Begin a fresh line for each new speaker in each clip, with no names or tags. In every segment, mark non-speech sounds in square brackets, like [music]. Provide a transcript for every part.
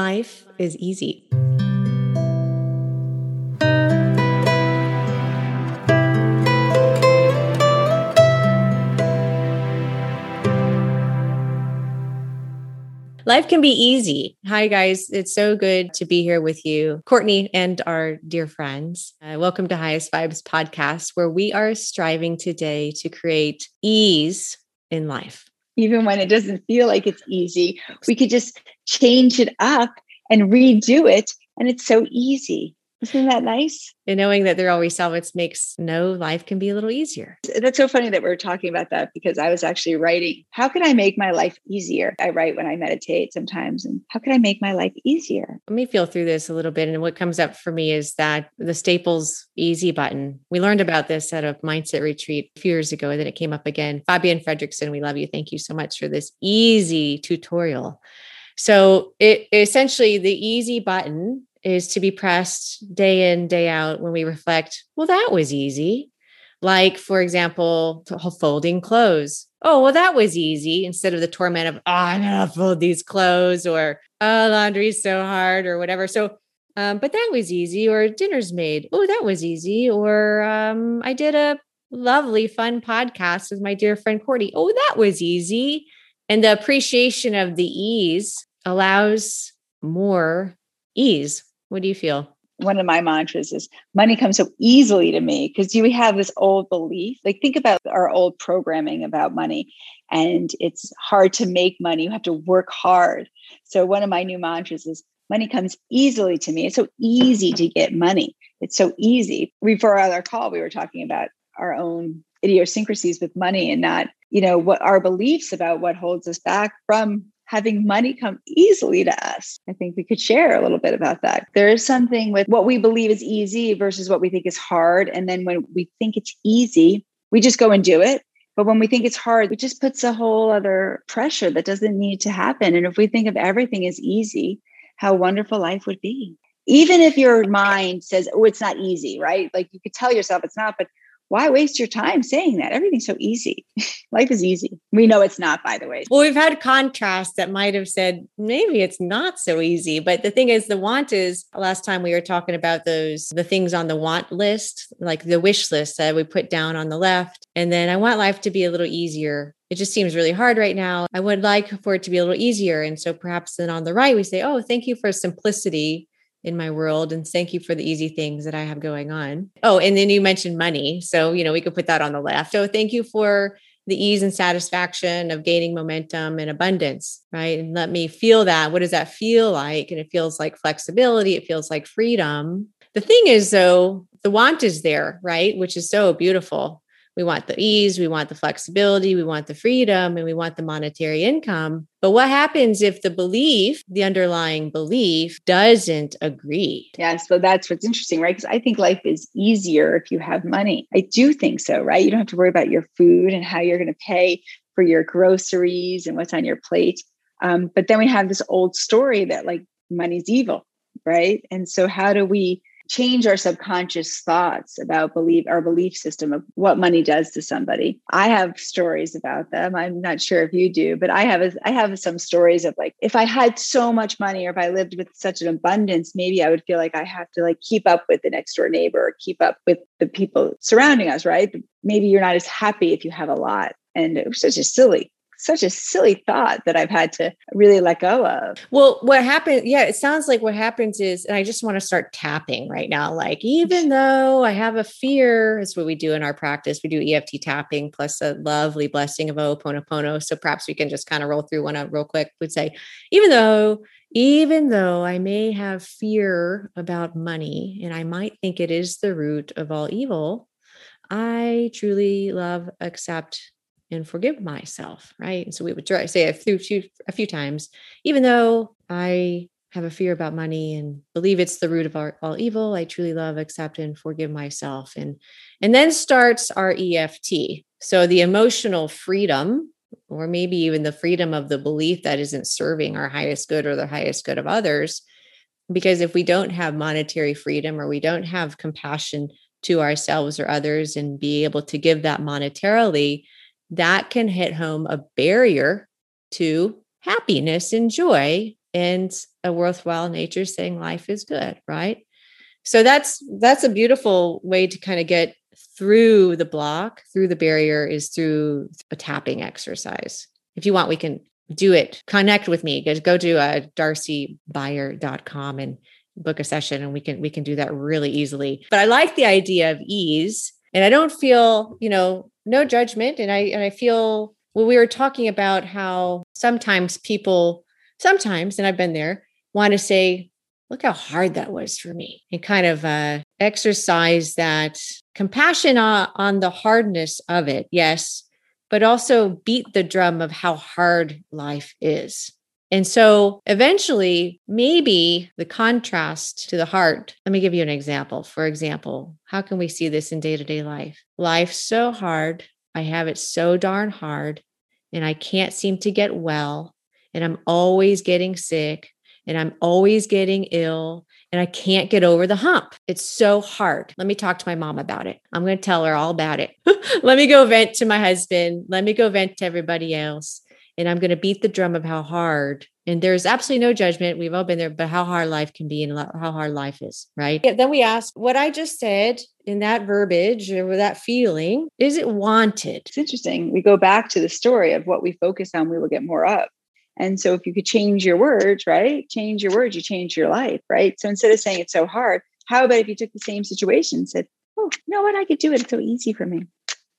life is easy. Life can be easy. Hi, guys. It's so good to be here with you, Courtney, and our dear friends. Uh, welcome to Highest Vibes podcast, where we are striving today to create ease in life.
Even when it doesn't feel like it's easy, we could just change it up and redo it. And it's so easy. Isn't that nice?
And knowing that there are always salvets makes no life can be a little easier.
That's so funny that we're talking about that because I was actually writing, how can I make my life easier? I write when I meditate sometimes, and how can I make my life easier?
Let me feel through this a little bit. And what comes up for me is that the Staples easy button. We learned about this at a mindset retreat a few years ago, and then it came up again. Fabian Fredrickson, we love you. Thank you so much for this easy tutorial. So it essentially the easy button is to be pressed day in, day out when we reflect, well, that was easy. Like, for example, folding clothes. Oh, well, that was easy instead of the torment of, oh, I'm going to fold these clothes or, oh, laundry's so hard or whatever. So, um, but that was easy or dinner's made. Oh, that was easy. Or um, I did a lovely, fun podcast with my dear friend Cordy. Oh, that was easy. And the appreciation of the ease allows more ease what do you feel?
One of my mantras is money comes so easily to me because you have this old belief. Like, think about our old programming about money, and it's hard to make money. You have to work hard. So, one of my new mantras is money comes easily to me. It's so easy to get money. It's so easy. Before our call, we were talking about our own idiosyncrasies with money and not, you know, what our beliefs about what holds us back from having money come easily to us. I think we could share a little bit about that. There is something with what we believe is easy versus what we think is hard. And then when we think it's easy, we just go and do it. But when we think it's hard, it just puts a whole other pressure that doesn't need to happen. And if we think of everything as easy, how wonderful life would be. Even if your mind says, oh, it's not easy, right? Like you could tell yourself it's not, but why waste your time saying that? Everything's so easy. [laughs] Life is easy. We know it's not, by the way.
Well, we've had contrast that might have said maybe it's not so easy. But the thing is, the want is last time we were talking about those, the things on the want list, like the wish list that we put down on the left. And then I want life to be a little easier. It just seems really hard right now. I would like for it to be a little easier. And so perhaps then on the right, we say, oh, thank you for simplicity in my world and thank you for the easy things that I have going on. Oh, and then you mentioned money. So, you know, we could put that on the left. So, thank you for the ease and satisfaction of gaining momentum and abundance, right? And let me feel that. What does that feel like? And it feels like flexibility, it feels like freedom. The thing is, though, the want is there, right? Which is so beautiful. We want the ease, we want the flexibility, we want the freedom, and we want the monetary income. But what happens if the belief, the underlying belief, doesn't agree?
Yeah, so that's what's interesting, right? Because I think life is easier if you have money. I do think so, right? You don't have to worry about your food and how you're going to pay for your groceries and what's on your plate. Um, but then we have this old story that like money's evil, right? And so, how do we change our subconscious thoughts about belief our belief system of what money does to somebody. I have stories about them. I'm not sure if you do but i have a, I have some stories of like if i had so much money or if i lived with such an abundance maybe i would feel like i have to like keep up with the next door neighbor or keep up with the people surrounding us right? Maybe you're not as happy if you have a lot. And it was just silly such a silly thought that I've had to really let go of.
Well, what happened? Yeah, it sounds like what happens is, and I just want to start tapping right now. Like, even [laughs] though I have a fear, is what we do in our practice. We do EFT tapping plus a lovely blessing of Ho'oponopono. So perhaps we can just kind of roll through one out real quick. Would say, even though even though I may have fear about money and I might think it is the root of all evil, I truly love, accept, and forgive myself, right? And so we would try say a few, a few times, even though I have a fear about money and believe it's the root of our, all evil, I truly love, accept, and forgive myself. And and then starts our EFT. So the emotional freedom, or maybe even the freedom of the belief that isn't serving our highest good or the highest good of others. Because if we don't have monetary freedom or we don't have compassion to ourselves or others and be able to give that monetarily, that can hit home a barrier to happiness and joy and a worthwhile nature saying life is good, right? So that's that's a beautiful way to kind of get through the block, through the barrier is through a tapping exercise. If you want, we can do it. Connect with me. Go to uh, darcybeyer.com and book a session and we can we can do that really easily. But I like the idea of ease and I don't feel, you know, no judgment. And I and I feel well we were talking about how sometimes people sometimes and I've been there want to say look how hard that was for me. And kind of uh, exercise that compassion on, on the hardness of it yes but also beat the drum of how hard life is and so eventually maybe the contrast to the heart let me give you an example for example how can we see this in day-to-day life life's so hard i have it so darn hard and i can't seem to get well and i'm always getting sick and I'm always getting ill and I can't get over the hump. It's so hard. Let me talk to my mom about it. I'm going to tell her all about it. [laughs] Let me go vent to my husband. Let me go vent to everybody else. And I'm going to beat the drum of how hard. And there's absolutely no judgment. We've all been there, but how hard life can be and how hard life is, right? Yeah, then we ask what I just said in that verbiage or that feeling, is it wanted?
It's interesting. We go back to the story of what we focus on, we will get more of. And so if you could change your words, right? Change your words, you change your life, right? So instead of saying it's so hard, how about if you took the same situation and said, Oh, you know what? I could do it. It's so easy for me.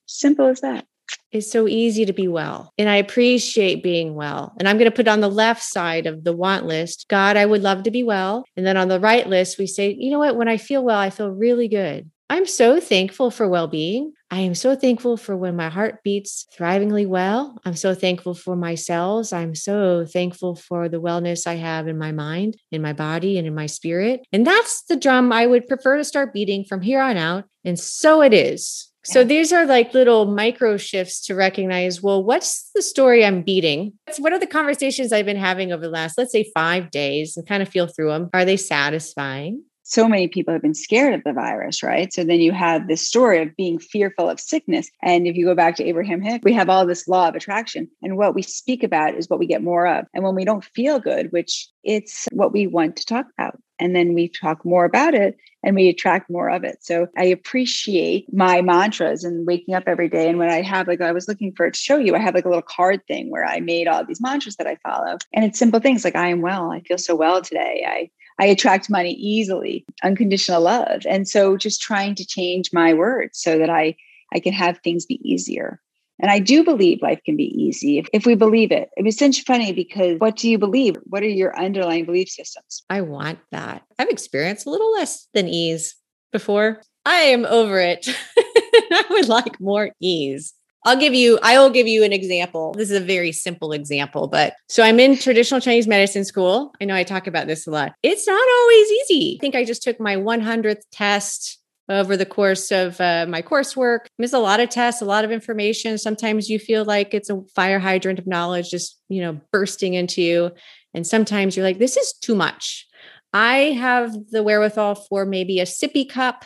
Simple as that.
It's so easy to be well. And I appreciate being well. And I'm going to put on the left side of the want list, God, I would love to be well. And then on the right list, we say, you know what? When I feel well, I feel really good. I'm so thankful for well being. I am so thankful for when my heart beats thrivingly well. I'm so thankful for my cells. I'm so thankful for the wellness I have in my mind, in my body, and in my spirit. And that's the drum I would prefer to start beating from here on out. And so it is. So these are like little micro shifts to recognize well, what's the story I'm beating? What are the conversations I've been having over the last, let's say, five days and kind of feel through them? Are they satisfying?
so many people have been scared of the virus, right? So then you have this story of being fearful of sickness. And if you go back to Abraham Hicks, we have all this law of attraction. And what we speak about is what we get more of. And when we don't feel good, which it's what we want to talk about. And then we talk more about it and we attract more of it. So I appreciate my mantras and waking up every day. And when I have like, I was looking for it to show you, I have like a little card thing where I made all these mantras that I follow. And it's simple things like, I am well. I feel so well today. I I attract money easily, unconditional love. And so just trying to change my words so that I I can have things be easier. And I do believe life can be easy if, if we believe it. It was such funny because what do you believe? What are your underlying belief systems?
I want that. I've experienced a little less than ease before. I am over it. [laughs] I would like more ease. I'll give you, I will give you an example. This is a very simple example, but so I'm in traditional Chinese medicine school. I know I talk about this a lot. It's not always easy. I think I just took my 100th test over the course of uh, my coursework. There's a lot of tests, a lot of information. Sometimes you feel like it's a fire hydrant of knowledge just, you know, bursting into you. And sometimes you're like, this is too much. I have the wherewithal for maybe a sippy cup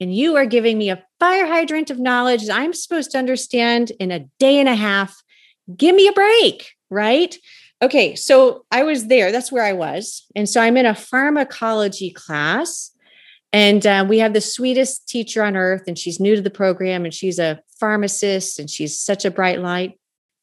and you are giving me a fire hydrant of knowledge that I'm supposed to understand in a day and a half. Give me a break, right? Okay, so I was there. That's where I was. And so I'm in a pharmacology class. And uh, we have the sweetest teacher on earth, and she's new to the program, and she's a pharmacist, and she's such a bright light.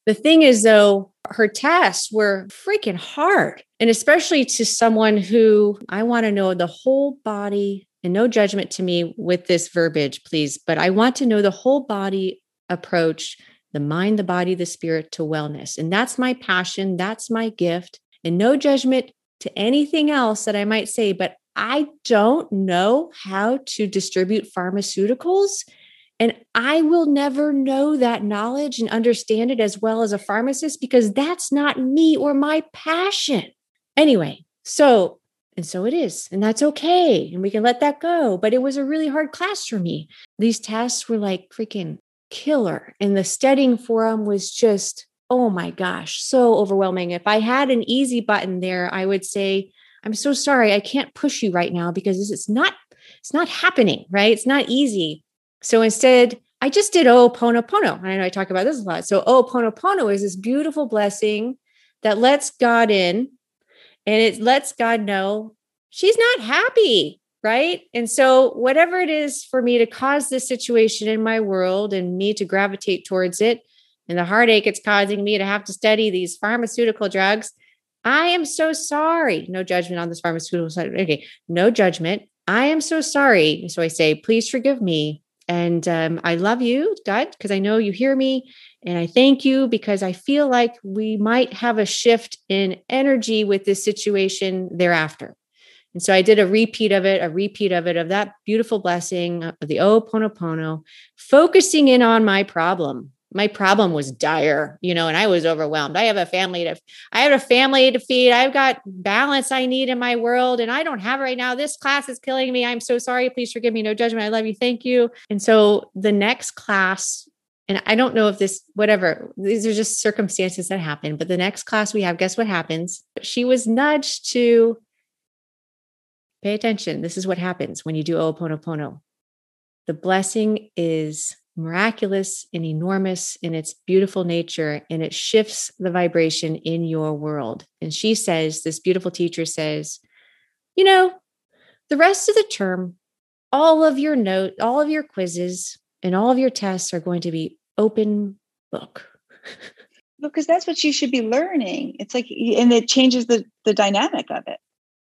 The thing is, though, her tests were freaking hard. And especially to someone who I want to know the whole body and no judgment to me with this verbiage, please, but I want to know the whole body approach, the mind, the body, the spirit to wellness. And that's my passion. That's my gift. And no judgment to anything else that I might say, but I don't know how to distribute pharmaceuticals. And I will never know that knowledge and understand it as well as a pharmacist because that's not me or my passion. Anyway, so and so it is. And that's okay. And we can let that go. But it was a really hard class for me. These tests were like freaking killer. And the studying for them was just, oh my gosh, so overwhelming. If I had an easy button there, I would say, I'm so sorry. I can't push you right now because it's not, it's not happening, right? It's not easy. So instead, I just did oh Ho'oponopono. I know I talk about this a lot. So oh Ho'oponopono is this beautiful blessing that lets God in and it lets God know she's not happy. Right. And so, whatever it is for me to cause this situation in my world and me to gravitate towards it, and the heartache it's causing me to have to study these pharmaceutical drugs, I am so sorry. No judgment on this pharmaceutical side. Okay. No judgment. I am so sorry. So I say, please forgive me. And um, I love you, God, because I know you hear me. And I thank you because I feel like we might have a shift in energy with this situation thereafter. And so I did a repeat of it, a repeat of it, of that beautiful blessing of the Ho'oponopono, focusing in on my problem. My problem was dire, you know, and I was overwhelmed. I have a family to, I have a family to feed. I've got balance I need in my world, and I don't have it right now. This class is killing me. I'm so sorry. Please forgive me. No judgment. I love you. Thank you. And so the next class and I don't know if this, whatever, these are just circumstances that happen. But the next class we have, guess what happens? She was nudged to pay attention. This is what happens when you do Ho'oponopono. The blessing is miraculous and enormous in its beautiful nature, and it shifts the vibration in your world. And she says, this beautiful teacher says, you know, the rest of the term, all of your note, all of your quizzes, and all of your tests are going to be open book. [laughs]
because that's what you should be learning. It's like, and it changes the the dynamic of it.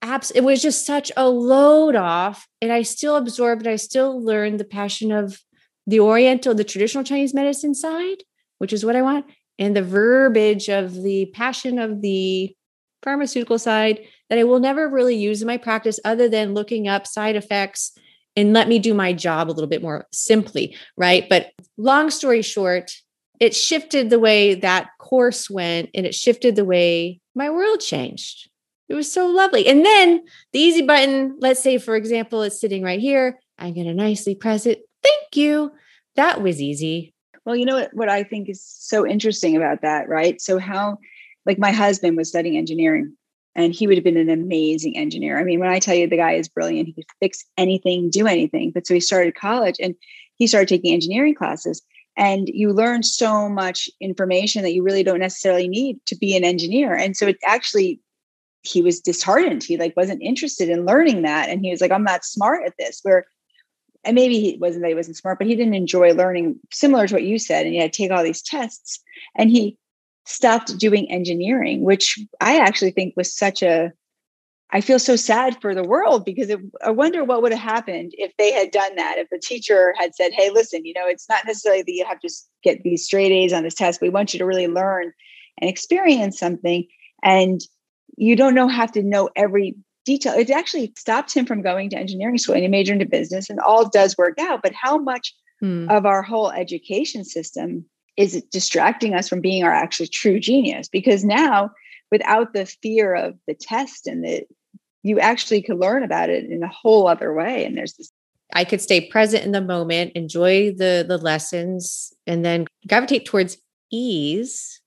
Abs- it was just such a load off, and I still absorbed. I still learned the passion of the Oriental, the traditional Chinese medicine side, which is what I want, and the verbiage of the passion of the pharmaceutical side that I will never really use in my practice, other than looking up side effects and let me do my job a little bit more simply, right? But long story short, it shifted the way that course went and it shifted the way my world changed. It was so lovely. And then the easy button, let's say, for example, it's sitting right here. I'm going to nicely press it. Thank you. That was easy.
Well, you know what, what I think is so interesting about that, right? So, how, like, my husband was studying engineering and he would have been an amazing engineer. I mean, when I tell you the guy is brilliant, he could fix anything, do anything. But so he started college and he started taking engineering classes. And you learn so much information that you really don't necessarily need to be an engineer. And so it actually, he was disheartened. He like wasn't interested in learning that. And he was like, I'm not smart at this. Where and maybe he wasn't that he wasn't smart, but he didn't enjoy learning similar to what you said. And he had to take all these tests. And he stopped doing engineering, which I actually think was such a I feel so sad for the world because it, I wonder what would have happened if they had done that. If the teacher had said, "Hey, listen, you know, it's not necessarily that you have to get these straight A's on this test. We want you to really learn and experience something, and you don't know have to know every detail." It actually stopped him from going to engineering school, and he majored into business, and all does work out. But how much hmm. of our whole education system is distracting us from being our actually true genius because now without the fear of the test and the you actually could learn about it in a whole other way and there's this
i could stay present in the moment enjoy the the lessons and then gravitate towards ease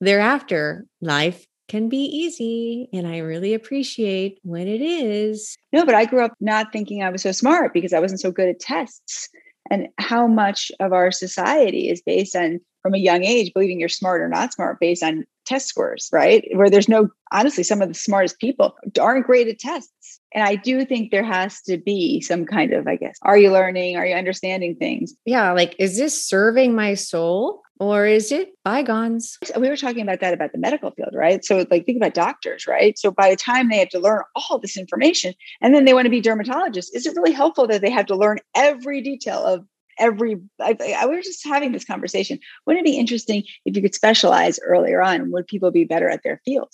thereafter life can be easy and i really appreciate when it is.
No but i grew up not thinking i was so smart because i wasn't so good at tests and how much of our society is based on from a young age believing you're smart or not smart based on test scores right? Where there's no honestly some of the smartest people aren't great at tests. And i do think there has to be some kind of i guess are you learning? Are you understanding things?
Yeah like is this serving my soul or is it bygones?
We were talking about that about the medical field, right? So, like, think about doctors, right? So, by the time they have to learn all this information and then they want to be dermatologists, is it really helpful that they have to learn every detail of every? I, I, we were just having this conversation. Wouldn't it be interesting if you could specialize earlier on? Would people be better at their field?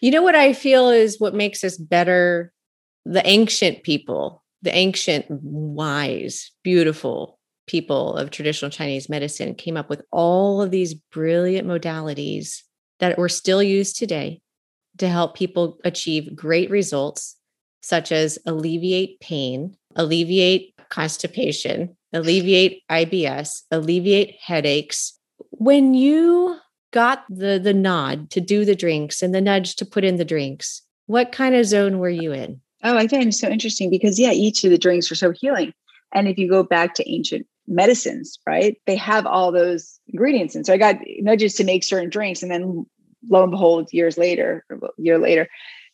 You know what I feel is what makes us better the ancient people, the ancient, wise, beautiful people of traditional Chinese medicine came up with all of these brilliant modalities that were still used today to help people achieve great results, such as alleviate pain, alleviate constipation, alleviate IBS, alleviate headaches. When you got the the nod to do the drinks and the nudge to put in the drinks, what kind of zone were you in?
Oh, I find it so interesting because yeah, each of the drinks are so healing. And if you go back to ancient medicines, right? They have all those ingredients. And so I got nudges to make certain drinks. And then lo and behold, years later, a year later,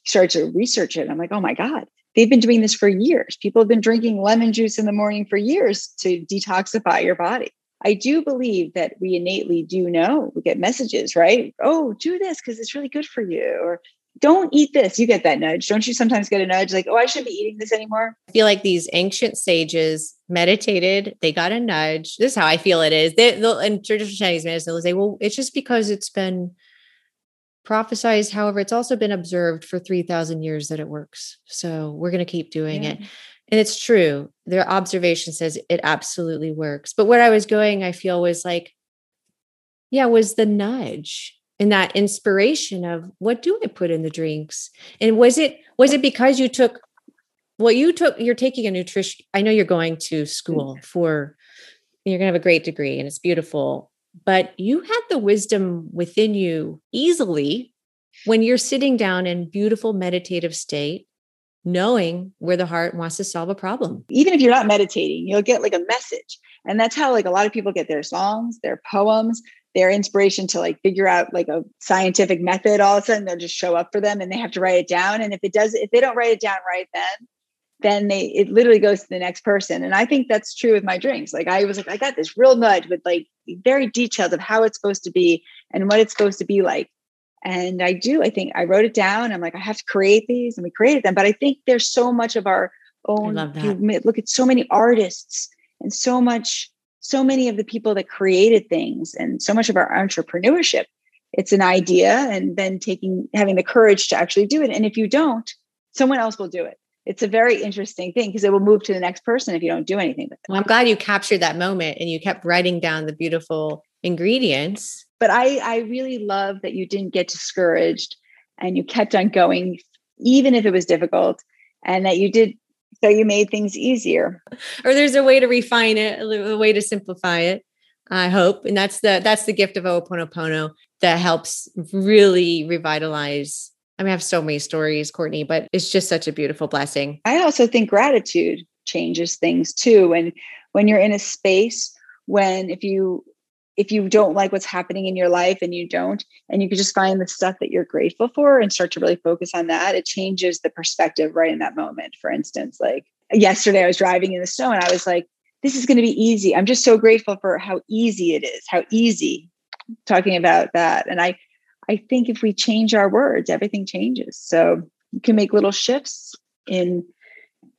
started to research it. I'm like, oh my God, they've been doing this for years. People have been drinking lemon juice in the morning for years to detoxify your body. I do believe that we innately do know. We get messages, right? Oh, do this because it's really good for you. Or don't eat this. You get that nudge. Don't you sometimes get a nudge like, oh, I shouldn't be eating this anymore?
I feel like these ancient sages meditated, they got a nudge. This is how I feel it is. They, they'll, in traditional Chinese medicine, they'll say, well, it's just because it's been prophesized. However, it's also been observed for 3,000 years that it works. So we're going to keep doing yeah. it. And it's true. Their observation says it absolutely works. But where I was going, I feel was like, yeah, was the nudge and that inspiration of what do I put in the drinks? And was it was it because you took well, you took you're taking a nutrition. I know you're going to school mm. for you're gonna have a great degree and it's beautiful, but you had the wisdom within you easily when you're sitting down in beautiful meditative state knowing where the heart wants to solve a problem
even if you're not meditating you'll get like a message and that's how like a lot of people get their songs their poems their inspiration to like figure out like a scientific method all of a sudden they'll just show up for them and they have to write it down. And if it does if they don't write it down right then then they it literally goes to the next person. And i think that's true with my drinks. Like i was like i got this real nudge with like very detailed of how it's supposed to be and what it's supposed to be like. And i do i think i wrote it down. I'm like i have to create these. And we created them. But i think there's so much of our own you look at so many artists and so much so many of the people that created things and so much of our entrepreneurship it's an idea and then taking having the courage to actually do it and if you don't someone else will do it it's a very interesting thing because it will move to the next person if you don't do anything with it.
Well, I'm glad you captured that moment and you kept writing down the beautiful ingredients.
But I, I really love that you didn't get discouraged and you kept on going, even if it was difficult, and that you did so you made things easier
or there's a way to refine it a way to simplify it i hope and that's the that's the gift of Ho'oponopono that helps really revitalize I mean, I have so many stories, Courtney, but it's just such a beautiful blessing.
I also think gratitude changes things too. And when you're in a space when if you if you don't like what's happening in your life and you don't, and you can just find the stuff that you're grateful for and start to really focus on that, it changes the perspective right in that moment. For instance, like yesterday I was driving in the snow and I was like, this is going to be easy. I'm just so grateful for how easy it is, how easy talking about that. And I, I think if we change our words, everything changes. So you can make little shifts in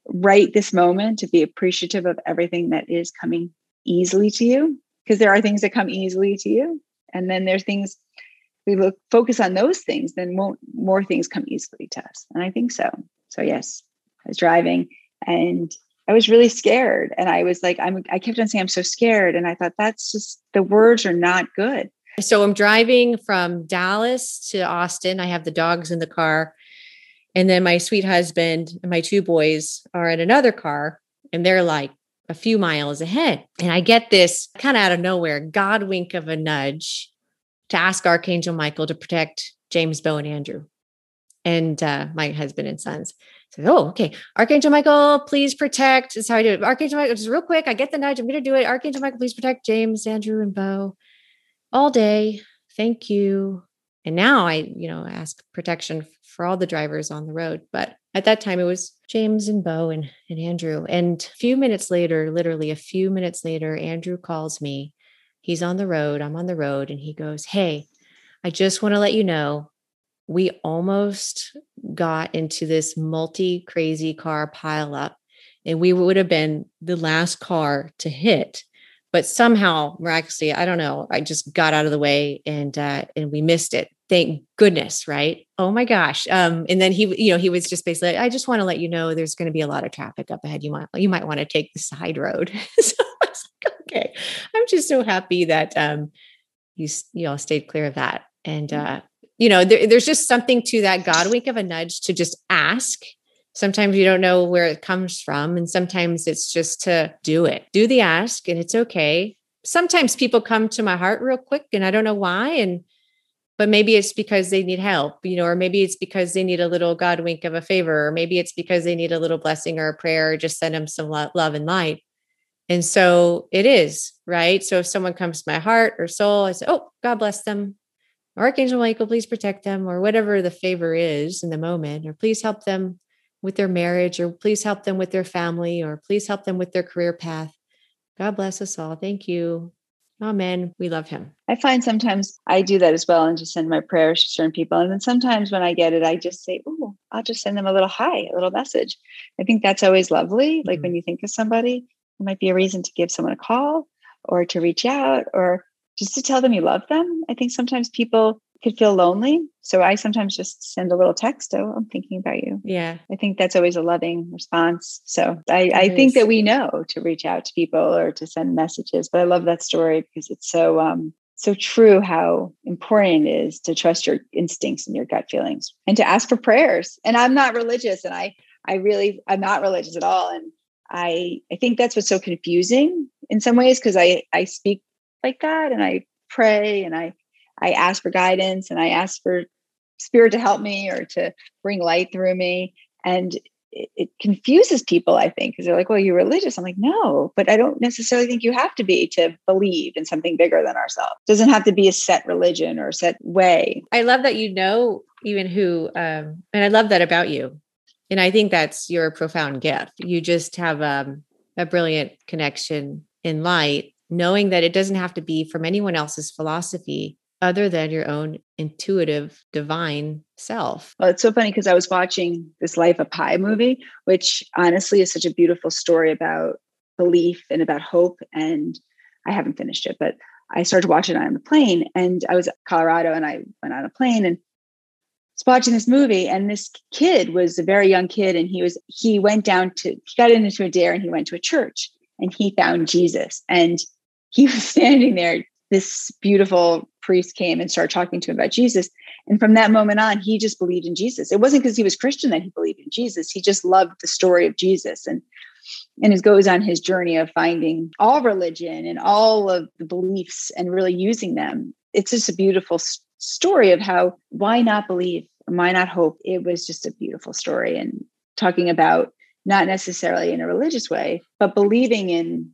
right this moment to be appreciative of everything that is coming easily to you because there are things that come easily to you and then there's things we look focus on those things then won't more things come easily to us and i think so. So yes i was driving and i was really scared and i was like i'm i kept on saying i'm so scared and i thought that's just the words are not good.
So i'm driving from dallas to austin. I have the dogs in the car and then my sweet husband and my two boys are in another car and they're like a few miles ahead. And I get this kind of out of nowhere God wink of a nudge to ask Archangel Michael to protect James, Bo, and Andrew and uh, my husband and sons. So, oh, okay. Archangel Michael, please protect. Is how I do it. Archangel Michael, just real quick. I get the nudge. I'm going to do it. Archangel Michael, please protect James, Andrew, and Bo all day. Thank you. And now I, you know, ask protection for all the drivers on the road. But at that time, it was James and Bo and, and Andrew. And a few minutes later, literally a few minutes later, Andrew calls me. He's on the road. I'm on the road. And he goes, Hey, I just want to let you know we almost got into this multi crazy car pileup, and we would have been the last car to hit. But somehow, miraculously, I don't know, I just got out of the way and uh, and we missed it thank goodness right? Oh my gosh um and then he you know he was just basically i just want to let you know there's going to be a lot of traffic up ahead. You might you might want to take the side road. [laughs] So I was like, okay. I'm just so happy that um you you all stayed clear of that. And mm. uh you know there, there's just something to that god wink of a nudge to just ask. Sometimes you don't know where it comes from and sometimes it's just to do it. Do the ask and it's okay. Sometimes people come to my heart real quick and i don't know why and but maybe it's because they need help, you know, or maybe it's because they need a little God wink of a favor, or maybe it's because they need a little blessing or a prayer, or just send them some love and light. And so it is, right? So if someone comes to my heart or soul, I say, Oh, God bless them. Archangel Michael, please protect them, or whatever the favor is in the moment, or please help them with their marriage, or please help them with their family, or please help them with their career path. God bless us all. Thank you. Amen. We love him.
I find sometimes I do that as well and just send my prayers to certain people. And then sometimes when I get it, I just say, Oh, I'll just send them a little hi, a little message. I think that's always lovely. Like mm-hmm. when you think of somebody, it might be a reason to give someone a call or to reach out or just to tell them you love them. I think sometimes people could feel lonely. So I sometimes just send a little text. Oh, I'm thinking about you.
Yeah.
I think that's always a loving response. So I, I think that we know to reach out to people or to send messages. But I love that story because it's so um so true how important it is to trust your instincts and your gut feelings and to ask for prayers. And I'm not religious and I I really I'm not religious at all. And I I think that's what's so confusing in some ways because I I speak like that and I pray and I I ask for guidance and I ask for spirit to help me or to bring light through me. And it, it confuses people, I think, because they're like, well, you're religious. I'm like, no, but I don't necessarily think you have to be to believe in something bigger than ourselves. It doesn't have to be a set religion or a set way.
I love that you know even who, um, and I love that about you. And I think that's your profound gift. You just have um, a brilliant connection in light, knowing that it doesn't have to be from anyone else's philosophy other than your own intuitive divine self.
Well, it's so funny because I was watching this Life of Pi movie, which honestly is such a beautiful story about belief and about hope. And I haven't finished it, but I started watching it on the plane and I was at Colorado and I went on a plane and was watching this movie and this kid was a very young kid and he was he went down to he got into a dare and he went to a church and he found Jesus and he [laughs] was standing there this beautiful priest came and started talking to him about Jesus. And from that moment on, he just believed in Jesus. It wasn't because he was Christian that he believed in Jesus. He just loved the story of Jesus and and it goes on his journey of finding all religion and all of the beliefs and really using them. It's just a beautiful story of how why not believe? Why not hope? It was just a beautiful story and talking about not necessarily in a religious way, but believing in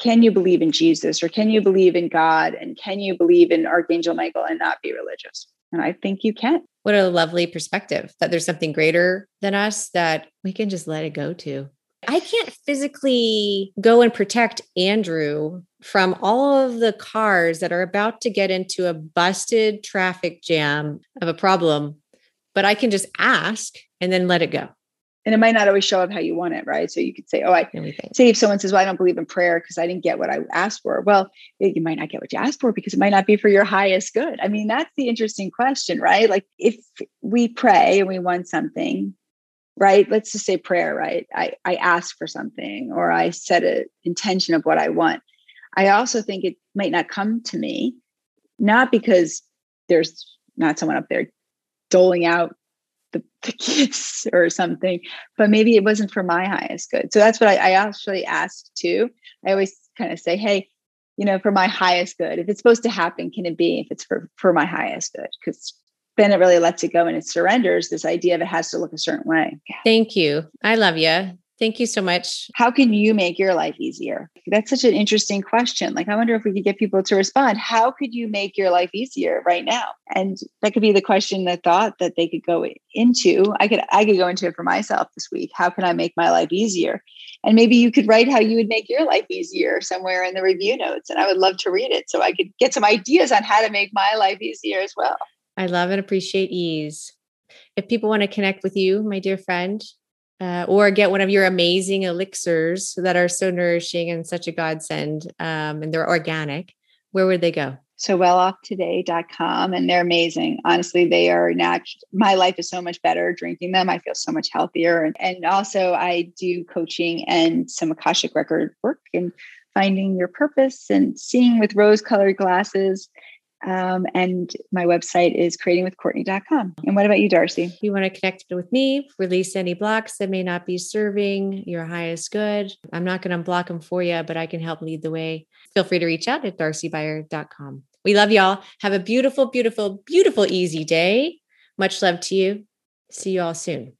can you believe in Jesus or can you believe in God and can you believe in Archangel Michael and not be religious? And I think you can.
What a lovely perspective that there's something greater than us that we can just let it go to. I can't physically go and protect Andrew from all of the cars that are about to get into a busted traffic jam of a problem, but I can just ask and then let it go
and it might not always show up how you want it, right? So you could say, "Oh, I say if someone says, "Well, I don't believe in prayer because I didn't get what I asked for." Well, you might not get what you asked for because it might not be for your highest good. I mean, that's the interesting question, right? Like if we pray and we want something, right? Let's just say prayer, right? I I ask for something or I set an intention of what I want. I also think it might not come to me, not because there's not someone up there doling out the, kids [laughs] or something, but maybe it wasn't for my highest good. So that's what I, I actually asked too. I always kind of say, hey, you know, for my highest good, if it's supposed to happen, can it be if it's for, for my highest good? Because then it really lets it go and it surrenders this idea of it has to look a certain way.
Thank you. I love you. Thank you so much.
How can you make your life easier? That's such an interesting question. Like, I wonder if we could get people to respond. How could you make your life easier right now? And that could be the question, the thought that they could go into. I could, I could go into it for myself this week. How can I make my life easier? And maybe you could write how you would make your life easier somewhere in the review notes. And I would love to read it so I could get some ideas on how to make my life easier as well.
I love and appreciate ease. If people want to connect with you, my dear friend, uh, or get one of your amazing elixirs that are so nourishing and such a godsend um, and they're organic, where would they go?
So welloftoday.com and they're amazing. Honestly, they are natural. My life is so much better drinking them. I feel so much healthier. And, and also I do coaching and some Akashic record work and finding your purpose and seeing with rose colored glasses um, and my website is creatingwithcourtney.com. And what about you, Darcy?
If you want to connect with me, release any blocks that may not be serving your highest good. I'm not going to unblock them for you, but I can help lead the way. Feel free to reach out at darcybuyer.com. We love y'all. Have a beautiful, beautiful, beautiful, easy day. Much love to you. See you all soon.